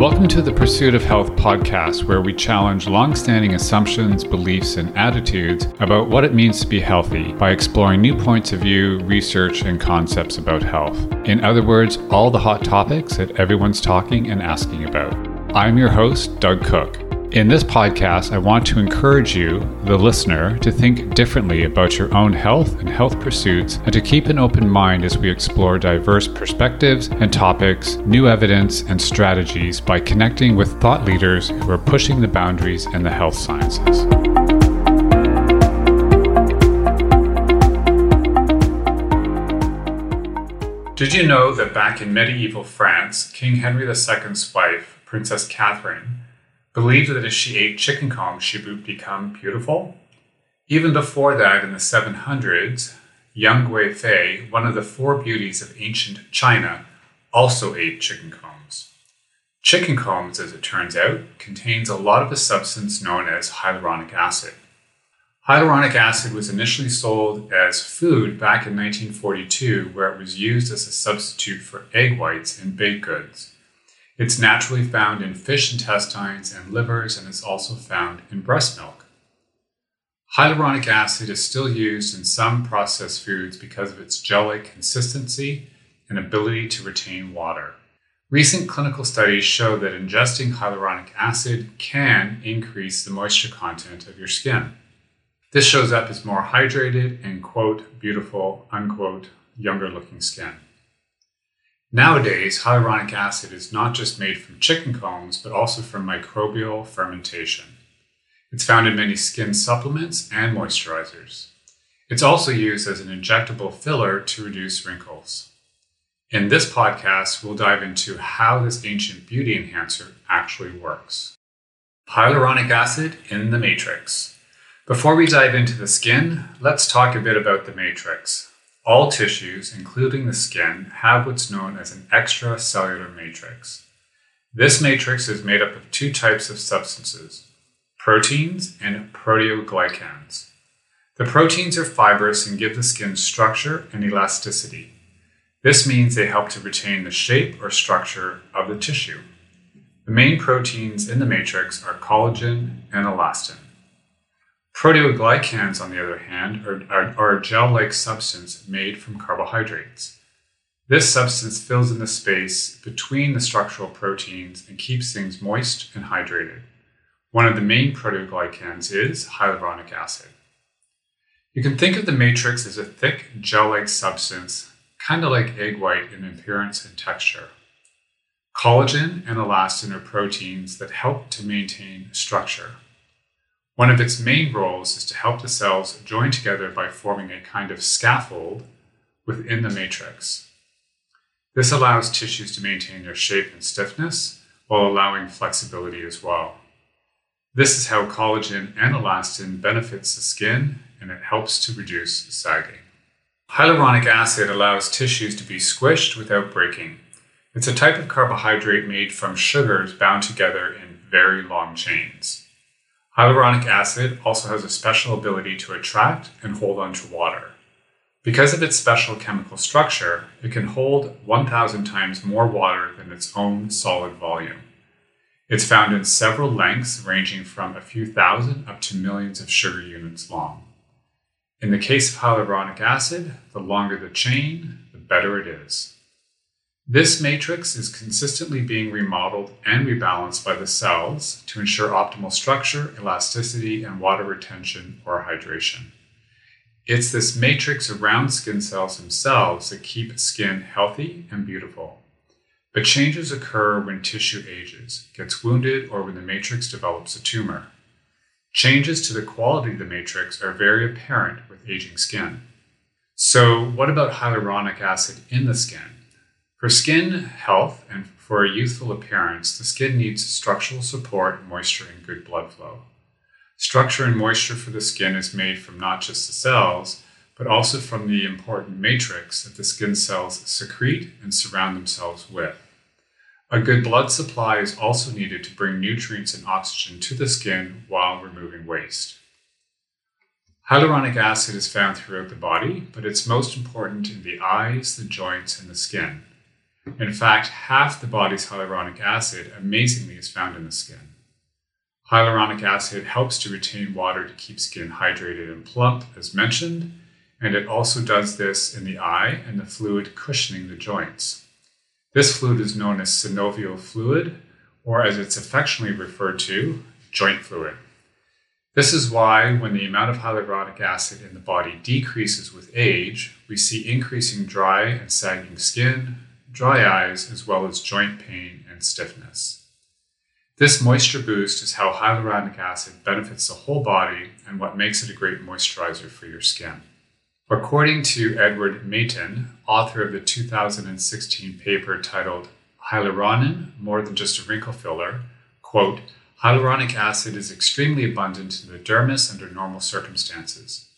Welcome to the Pursuit of Health podcast, where we challenge long-standing assumptions, beliefs, and attitudes about what it means to be healthy by exploring new points of view, research, and concepts about health. In other words, all the hot topics that everyone's talking and asking about. I'm your host, Doug Cook. In this podcast, I want to encourage you, the listener, to think differently about your own health and health pursuits and to keep an open mind as we explore diverse perspectives and topics, new evidence, and strategies by connecting with thought leaders who are pushing the boundaries in the health sciences. Did you know that back in medieval France, King Henry II's wife, Princess Catherine, believed that if she ate chicken combs, she would become beautiful. Even before that, in the 700s, Yang Guifei, one of the four beauties of ancient China, also ate chicken combs. Chicken combs, as it turns out, contains a lot of a substance known as hyaluronic acid. Hyaluronic acid was initially sold as food back in 1942, where it was used as a substitute for egg whites in baked goods. It's naturally found in fish intestines and livers and is also found in breast milk. Hyaluronic acid is still used in some processed foods because of its jelly consistency and ability to retain water. Recent clinical studies show that ingesting hyaluronic acid can increase the moisture content of your skin. This shows up as more hydrated and, quote, beautiful, unquote, younger looking skin. Nowadays, hyaluronic acid is not just made from chicken combs, but also from microbial fermentation. It's found in many skin supplements and moisturizers. It's also used as an injectable filler to reduce wrinkles. In this podcast, we'll dive into how this ancient beauty enhancer actually works. Hyaluronic acid in the matrix. Before we dive into the skin, let's talk a bit about the matrix. All tissues, including the skin, have what's known as an extracellular matrix. This matrix is made up of two types of substances proteins and proteoglycans. The proteins are fibrous and give the skin structure and elasticity. This means they help to retain the shape or structure of the tissue. The main proteins in the matrix are collagen and elastin. Proteoglycans, on the other hand, are, are, are a gel like substance made from carbohydrates. This substance fills in the space between the structural proteins and keeps things moist and hydrated. One of the main proteoglycans is hyaluronic acid. You can think of the matrix as a thick gel like substance, kind of like egg white in appearance and texture. Collagen and elastin are proteins that help to maintain structure. One of its main roles is to help the cells join together by forming a kind of scaffold within the matrix. This allows tissues to maintain their shape and stiffness while allowing flexibility as well. This is how collagen and elastin benefits the skin and it helps to reduce sagging. Hyaluronic acid allows tissues to be squished without breaking. It's a type of carbohydrate made from sugars bound together in very long chains. Hyaluronic acid also has a special ability to attract and hold onto water. Because of its special chemical structure, it can hold 1,000 times more water than its own solid volume. It's found in several lengths, ranging from a few thousand up to millions of sugar units long. In the case of hyaluronic acid, the longer the chain, the better it is. This matrix is consistently being remodeled and rebalanced by the cells to ensure optimal structure, elasticity, and water retention or hydration. It's this matrix around skin cells themselves that keep skin healthy and beautiful. But changes occur when tissue ages, gets wounded, or when the matrix develops a tumor. Changes to the quality of the matrix are very apparent with aging skin. So, what about hyaluronic acid in the skin? For skin health and for a youthful appearance, the skin needs structural support, moisture, and good blood flow. Structure and moisture for the skin is made from not just the cells, but also from the important matrix that the skin cells secrete and surround themselves with. A good blood supply is also needed to bring nutrients and oxygen to the skin while removing waste. Hyaluronic acid is found throughout the body, but it's most important in the eyes, the joints, and the skin. In fact, half the body's hyaluronic acid amazingly is found in the skin. Hyaluronic acid helps to retain water to keep skin hydrated and plump, as mentioned, and it also does this in the eye and the fluid cushioning the joints. This fluid is known as synovial fluid, or as it's affectionately referred to, joint fluid. This is why, when the amount of hyaluronic acid in the body decreases with age, we see increasing dry and sagging skin, dry eyes, as well as joint pain and stiffness. This moisture boost is how hyaluronic acid benefits the whole body and what makes it a great moisturizer for your skin. According to Edward Maytin, author of the 2016 paper titled Hyaluronan More Than Just a Wrinkle Filler, quote, Hyaluronic acid is extremely abundant in the dermis under normal circumstances.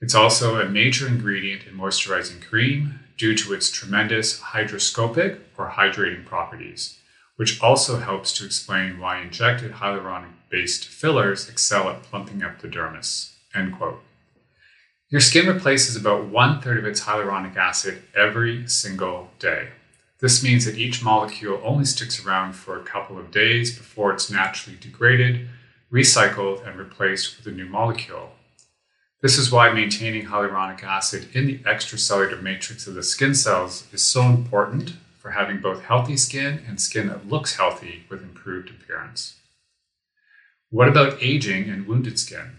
It's also a major ingredient in moisturizing cream due to its tremendous hygroscopic or hydrating properties, which also helps to explain why injected hyaluronic based fillers excel at plumping up the dermis. End quote. Your skin replaces about one third of its hyaluronic acid every single day. This means that each molecule only sticks around for a couple of days before it's naturally degraded, recycled, and replaced with a new molecule. This is why maintaining hyaluronic acid in the extracellular matrix of the skin cells is so important for having both healthy skin and skin that looks healthy with improved appearance. What about aging and wounded skin?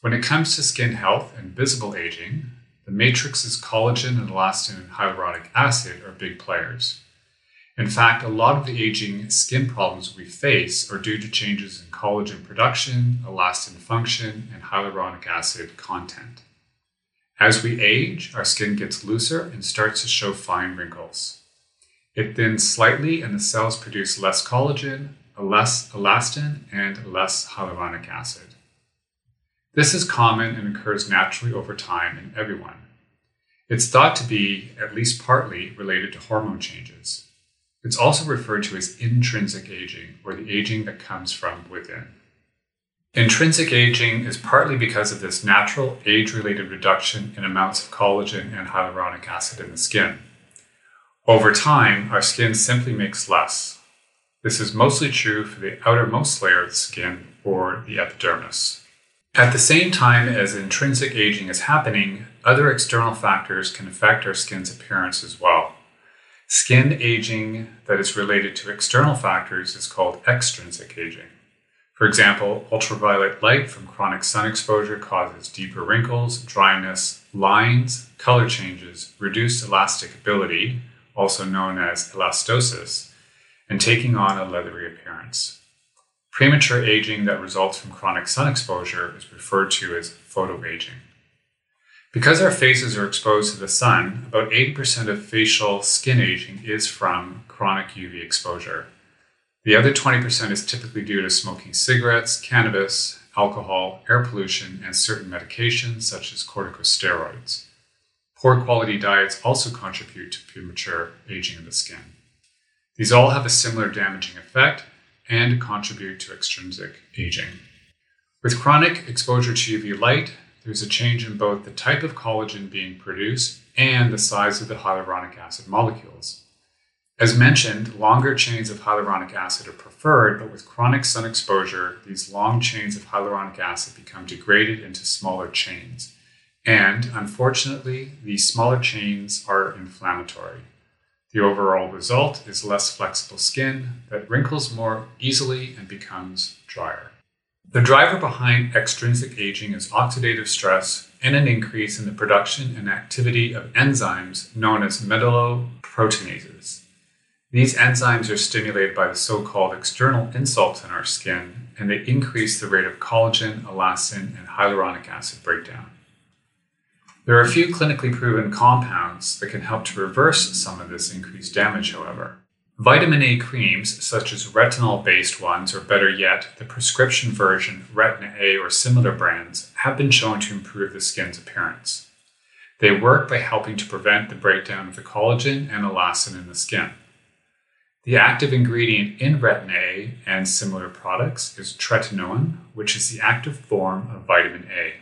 When it comes to skin health and visible aging, the matrix's collagen and elastin and hyaluronic acid are big players. In fact, a lot of the aging skin problems we face are due to changes in collagen production, elastin function, and hyaluronic acid content. As we age, our skin gets looser and starts to show fine wrinkles. It thins slightly, and the cells produce less collagen, less elastin, and less hyaluronic acid. This is common and occurs naturally over time in everyone. It's thought to be at least partly related to hormone changes. It's also referred to as intrinsic aging, or the aging that comes from within. Intrinsic aging is partly because of this natural age related reduction in amounts of collagen and hyaluronic acid in the skin. Over time, our skin simply makes less. This is mostly true for the outermost layer of the skin, or the epidermis. At the same time as intrinsic aging is happening, other external factors can affect our skin's appearance as well. Skin aging that is related to external factors is called extrinsic aging. For example, ultraviolet light from chronic sun exposure causes deeper wrinkles, dryness, lines, color changes, reduced elastic ability, also known as elastosis, and taking on a leathery appearance. Premature aging that results from chronic sun exposure is referred to as photoaging. Because our faces are exposed to the sun, about 80% of facial skin aging is from chronic UV exposure. The other 20% is typically due to smoking cigarettes, cannabis, alcohol, air pollution, and certain medications such as corticosteroids. Poor quality diets also contribute to premature aging of the skin. These all have a similar damaging effect, and contribute to extrinsic aging. With chronic exposure to UV light, there's a change in both the type of collagen being produced and the size of the hyaluronic acid molecules. As mentioned, longer chains of hyaluronic acid are preferred, but with chronic sun exposure, these long chains of hyaluronic acid become degraded into smaller chains. And unfortunately, these smaller chains are inflammatory. The overall result is less flexible skin that wrinkles more easily and becomes drier. The driver behind extrinsic aging is oxidative stress and an increase in the production and activity of enzymes known as metalloproteinases. These enzymes are stimulated by the so called external insults in our skin, and they increase the rate of collagen, elastin, and hyaluronic acid breakdown. There are a few clinically proven compounds that can help to reverse some of this increased damage, however. Vitamin A creams, such as retinol based ones, or better yet, the prescription version Retin A or similar brands, have been shown to improve the skin's appearance. They work by helping to prevent the breakdown of the collagen and elastin in the skin. The active ingredient in Retin A and similar products is tretinoin, which is the active form of vitamin A.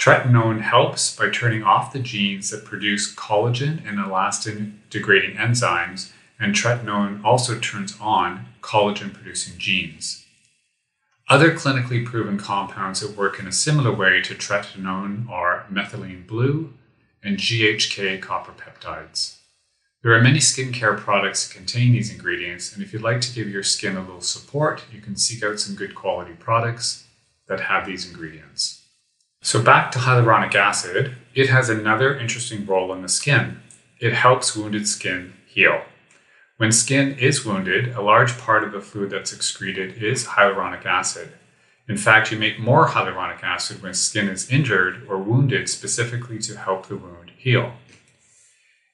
Tretinoin helps by turning off the genes that produce collagen and elastin degrading enzymes, and tretinoin also turns on collagen producing genes. Other clinically proven compounds that work in a similar way to tretinoin are methylene blue and GHK copper peptides. There are many skincare products that contain these ingredients, and if you'd like to give your skin a little support, you can seek out some good quality products that have these ingredients. So, back to hyaluronic acid, it has another interesting role in the skin. It helps wounded skin heal. When skin is wounded, a large part of the fluid that's excreted is hyaluronic acid. In fact, you make more hyaluronic acid when skin is injured or wounded specifically to help the wound heal.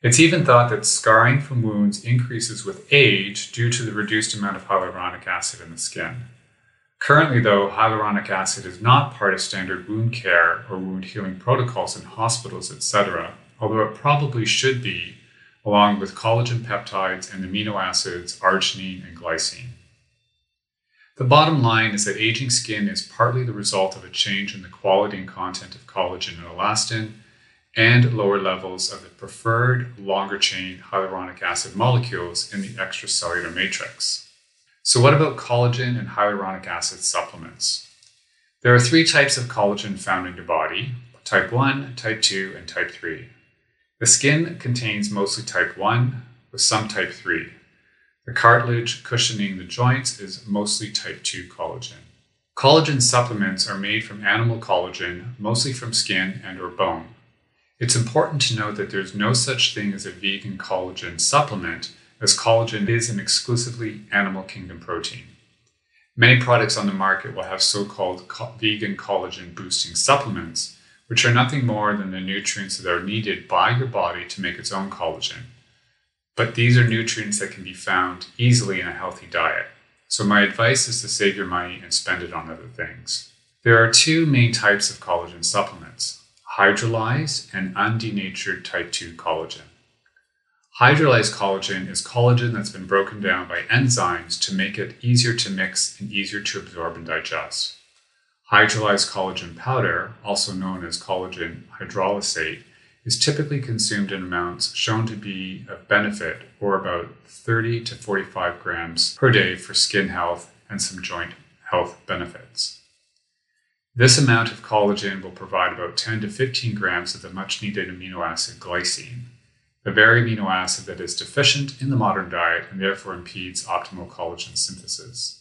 It's even thought that scarring from wounds increases with age due to the reduced amount of hyaluronic acid in the skin. Currently, though, hyaluronic acid is not part of standard wound care or wound healing protocols in hospitals, etc., although it probably should be, along with collagen peptides and amino acids arginine and glycine. The bottom line is that aging skin is partly the result of a change in the quality and content of collagen and elastin and lower levels of the preferred longer chain hyaluronic acid molecules in the extracellular matrix. So, what about collagen and hyaluronic acid supplements? There are three types of collagen found in your body type 1, type 2, and type 3. The skin contains mostly type 1, with some type 3. The cartilage cushioning the joints is mostly type 2 collagen. Collagen supplements are made from animal collagen, mostly from skin and or bone. It's important to note that there's no such thing as a vegan collagen supplement, as collagen is an exclusively animal kingdom protein. Many products on the market will have so called vegan collagen boosting supplements, which are nothing more than the nutrients that are needed by your body to make its own collagen. But these are nutrients that can be found easily in a healthy diet. So, my advice is to save your money and spend it on other things. There are two main types of collagen supplements hydrolyzed and undenatured type 2 collagen. Hydrolyzed collagen is collagen that's been broken down by enzymes to make it easier to mix and easier to absorb and digest. Hydrolyzed collagen powder, also known as collagen hydrolysate, is typically consumed in amounts shown to be of benefit, or about 30 to 45 grams per day for skin health and some joint health benefits. This amount of collagen will provide about 10 to 15 grams of the much needed amino acid glycine, the very amino acid that is deficient in the modern diet and therefore impedes optimal collagen synthesis.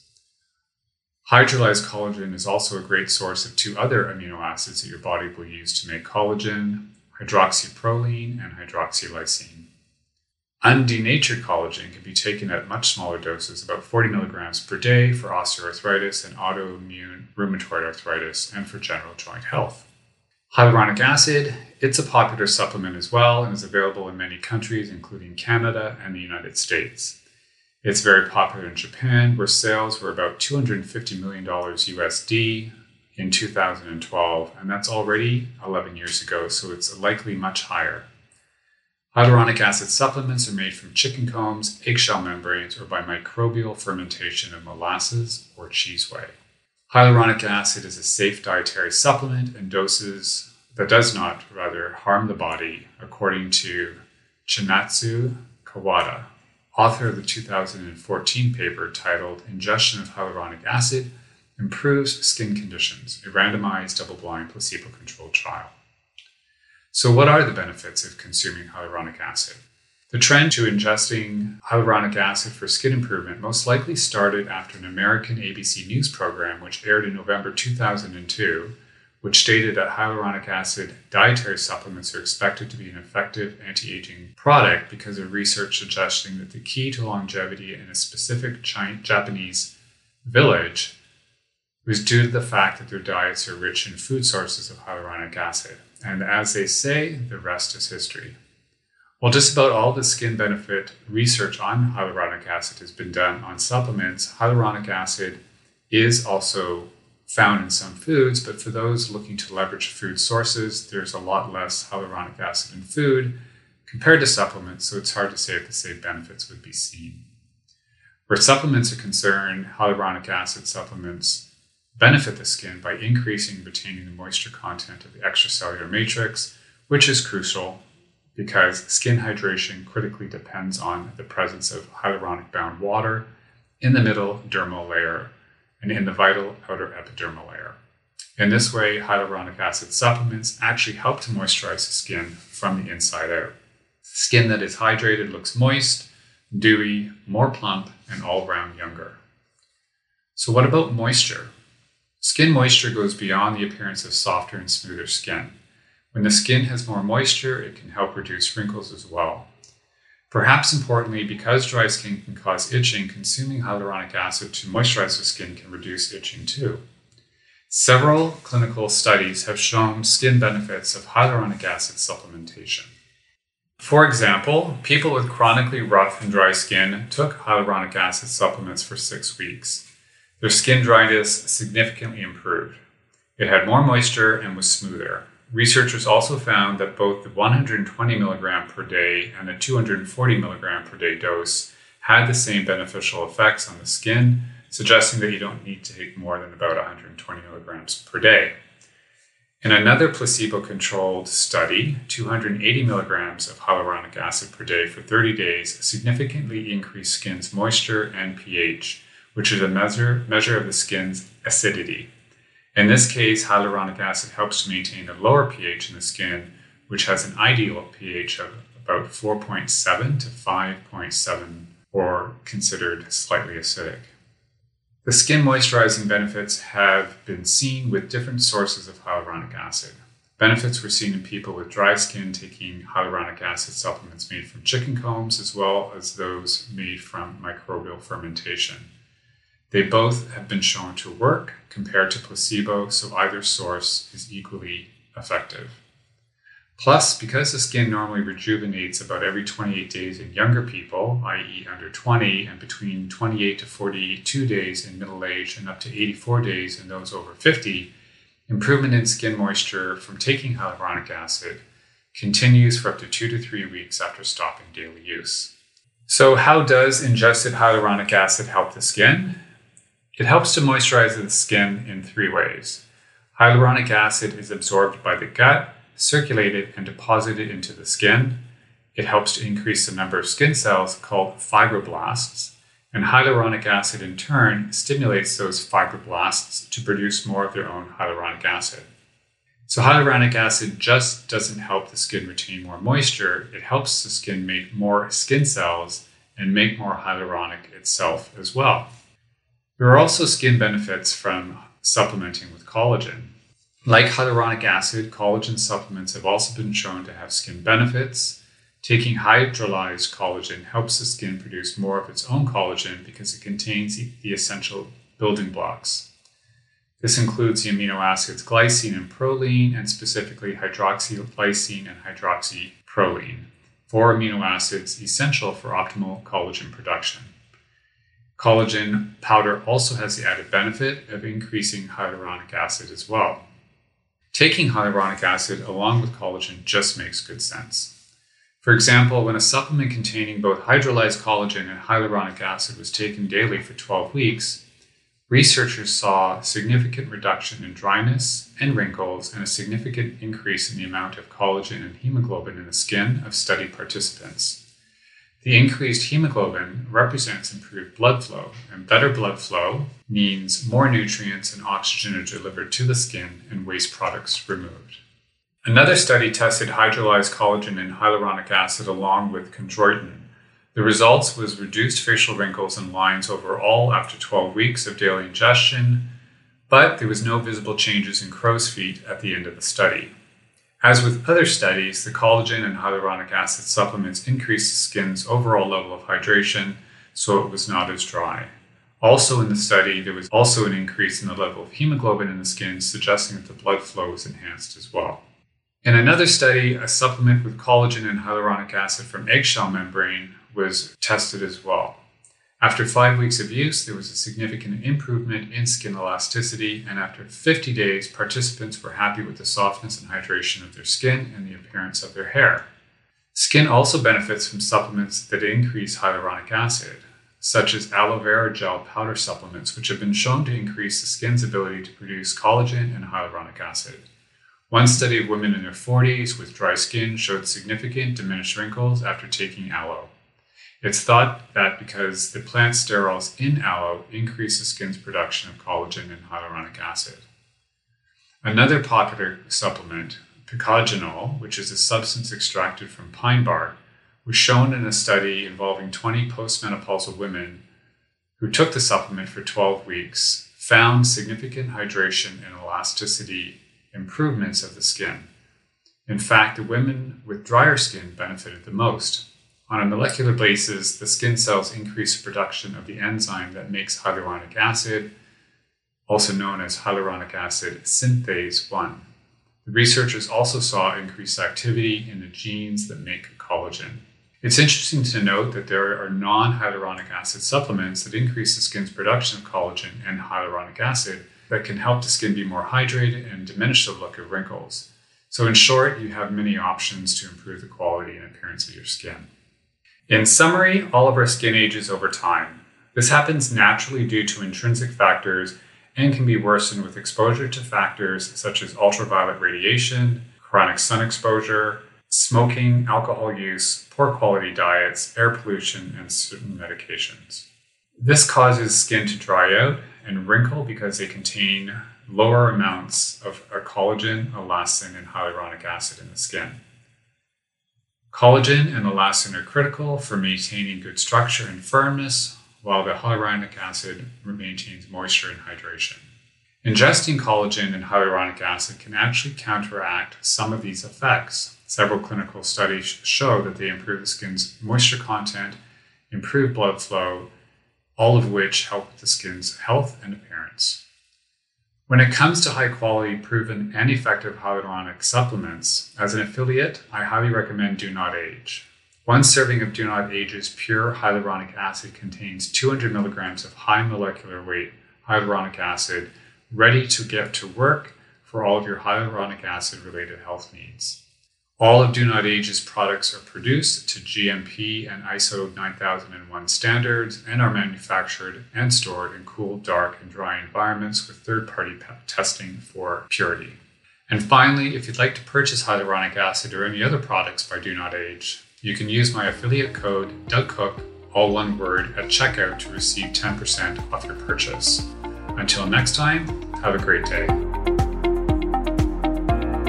Hydrolyzed collagen is also a great source of two other amino acids that your body will use to make collagen hydroxyproline and hydroxylysine. Undenatured collagen can be taken at much smaller doses, about 40 milligrams per day, for osteoarthritis and autoimmune rheumatoid arthritis and for general joint health. Hyaluronic acid, it's a popular supplement as well and is available in many countries, including Canada and the United States. It's very popular in Japan, where sales were about $250 million USD in 2012, and that's already 11 years ago, so it's likely much higher. Hyaluronic acid supplements are made from chicken combs, eggshell membranes, or by microbial fermentation of molasses or cheese whey. Hyaluronic acid is a safe dietary supplement in doses that does not, rather, harm the body, according to Chinatsu Kawada, author of the 2014 paper titled Ingestion of Hyaluronic Acid Improves Skin Conditions, a randomized double blind placebo controlled trial. So, what are the benefits of consuming hyaluronic acid? The trend to ingesting hyaluronic acid for skin improvement most likely started after an American ABC News program, which aired in November 2002, which stated that hyaluronic acid dietary supplements are expected to be an effective anti aging product because of research suggesting that the key to longevity in a specific Japanese village was due to the fact that their diets are rich in food sources of hyaluronic acid. And as they say, the rest is history. While just about all the skin benefit research on hyaluronic acid has been done on supplements, hyaluronic acid is also found in some foods, but for those looking to leverage food sources, there's a lot less hyaluronic acid in food compared to supplements, so it's hard to say if the same benefits would be seen. Where supplements are concerned, hyaluronic acid supplements benefit the skin by increasing and retaining the moisture content of the extracellular matrix, which is crucial because skin hydration critically depends on the presence of hyaluronic bound water in the middle dermal layer and in the vital outer epidermal layer. In this way, hyaluronic acid supplements actually help to moisturize the skin from the inside out. Skin that is hydrated looks moist, dewy, more plump, and all round younger. So, what about moisture? Skin moisture goes beyond the appearance of softer and smoother skin. When the skin has more moisture, it can help reduce wrinkles as well. Perhaps importantly, because dry skin can cause itching, consuming hyaluronic acid to moisturize the skin can reduce itching too. Several clinical studies have shown skin benefits of hyaluronic acid supplementation. For example, people with chronically rough and dry skin took hyaluronic acid supplements for six weeks. Their skin dryness significantly improved. It had more moisture and was smoother. Researchers also found that both the 120 milligram per day and the 240 milligram per day dose had the same beneficial effects on the skin suggesting that you don't need to take more than about 120 milligrams per day. In another placebo controlled study, 280 milligrams of hyaluronic acid per day for 30 days significantly increased skin's moisture and pH, which is a measure, measure of the skin's acidity. In this case, hyaluronic acid helps to maintain a lower pH in the skin, which has an ideal pH of about 4.7 to 5.7 or considered slightly acidic. The skin moisturizing benefits have been seen with different sources of hyaluronic acid. Benefits were seen in people with dry skin taking hyaluronic acid supplements made from chicken combs, as well as those made from microbial fermentation. They both have been shown to work compared to placebo, so either source is equally effective. Plus, because the skin normally rejuvenates about every 28 days in younger people, i.e., under 20, and between 28 to 42 days in middle age and up to 84 days in those over 50, improvement in skin moisture from taking hyaluronic acid continues for up to two to three weeks after stopping daily use. So, how does ingested hyaluronic acid help the skin? It helps to moisturize the skin in three ways. Hyaluronic acid is absorbed by the gut circulated and deposited into the skin. It helps to increase the number of skin cells called fibroblasts, and hyaluronic acid in turn stimulates those fibroblasts to produce more of their own hyaluronic acid. So, hyaluronic acid just doesn't help the skin retain more moisture, it helps the skin make more skin cells and make more hyaluronic itself as well. There are also skin benefits from supplementing with collagen. Like hyaluronic acid, collagen supplements have also been shown to have skin benefits. Taking hydrolyzed collagen helps the skin produce more of its own collagen because it contains the essential building blocks. This includes the amino acids glycine and proline, and specifically hydroxylysine and hydroxyproline, four amino acids essential for optimal collagen production. Collagen powder also has the added benefit of increasing hyaluronic acid as well. Taking hyaluronic acid along with collagen just makes good sense. For example, when a supplement containing both hydrolyzed collagen and hyaluronic acid was taken daily for 12 weeks, researchers saw significant reduction in dryness and wrinkles and a significant increase in the amount of collagen and hemoglobin in the skin of study participants. The increased hemoglobin represents improved blood flow, and better blood flow means more nutrients and oxygen are delivered to the skin and waste products removed. Another study tested hydrolyzed collagen and hyaluronic acid along with chondroitin. The results was reduced facial wrinkles and lines overall after 12 weeks of daily ingestion, but there was no visible changes in crow's feet at the end of the study. As with other studies, the collagen and hyaluronic acid supplements increased the skin's overall level of hydration, so it was not as dry. Also in the study, there was also an increase in the level of hemoglobin in the skin, suggesting that the blood flow was enhanced as well. In another study, a supplement with collagen and hyaluronic acid from eggshell membrane was tested as well. After five weeks of use, there was a significant improvement in skin elasticity, and after 50 days, participants were happy with the softness and hydration of their skin and the appearance of their hair. Skin also benefits from supplements that increase hyaluronic acid. such as aloe vera gel powder supplements, which have been shown to increase the skin's ability to produce collagen and hyaluronic acid. One study of women in their 40s with dry skin showed significant diminished wrinkles after taking aloe. It's thought that because the plant sterols in aloe increase the skin's production of collagen and hyaluronic acid. Another popular supplement, Pycnogenol, which is a substance extracted from pine bark, was shown in a study involving 20 postmenopausal women who took the supplement for 12 weeks, found significant hydration and elasticity improvements of the skin. In fact, the women with drier skin benefited the most. On a molecular basis, the skin cells increase production of the enzyme that makes hyaluronic acid, also known as hyaluronic acid synthase 1. The researchers also saw increased activity in the genes that make collagen. It's interesting to note that there are non hyaluronic acid supplements that increase the skin's production of collagen and hyaluronic acid that can help the skin be more hydrated and diminish the look of wrinkles. So, in short, you have many options to improve the quality and appearance of your skin. In summary, all of our skin ages over time. This happens naturally due to intrinsic factors and can be worsened with exposure to factors such as ultraviolet radiation, chronic sun exposure, smoking, alcohol use, poor quality diets, air pollution, and certain medications. This causes skin to dry out and wrinkle because they contain lower amounts of collagen, elastin, and hyaluronic acid in the skin. Collagen and elastin are critical for maintaining good structure and firmness, while the hyaluronic acid maintains moisture and hydration. Ingesting collagen and hyaluronic acid can actually counteract some of these effects. Several clinical studies show that they improve the skin's moisture content, improve blood flow, all of which help the skin's health and appearance. When it comes to high quality, proven, and effective hyaluronic supplements, as an affiliate, I highly recommend Do Not Age. One serving of Do Not Age's pure hyaluronic acid contains 200 milligrams of high molecular weight hyaluronic acid ready to get to work for all of your hyaluronic acid related health needs. All of Do Not Age's products are produced to GMP and ISO 9001 standards and are manufactured and stored in cool, dark, and dry environments with third party testing for purity. And finally, if you'd like to purchase hyaluronic acid or any other products by Do Not Age, you can use my affiliate code DougCook, all one word, at checkout to receive 10% off your purchase. Until next time, have a great day.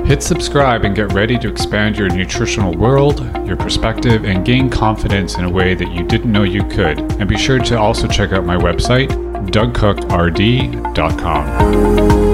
Hit subscribe and get ready to expand your nutritional world, your perspective, and gain confidence in a way that you didn't know you could. And be sure to also check out my website, dougcookrd.com.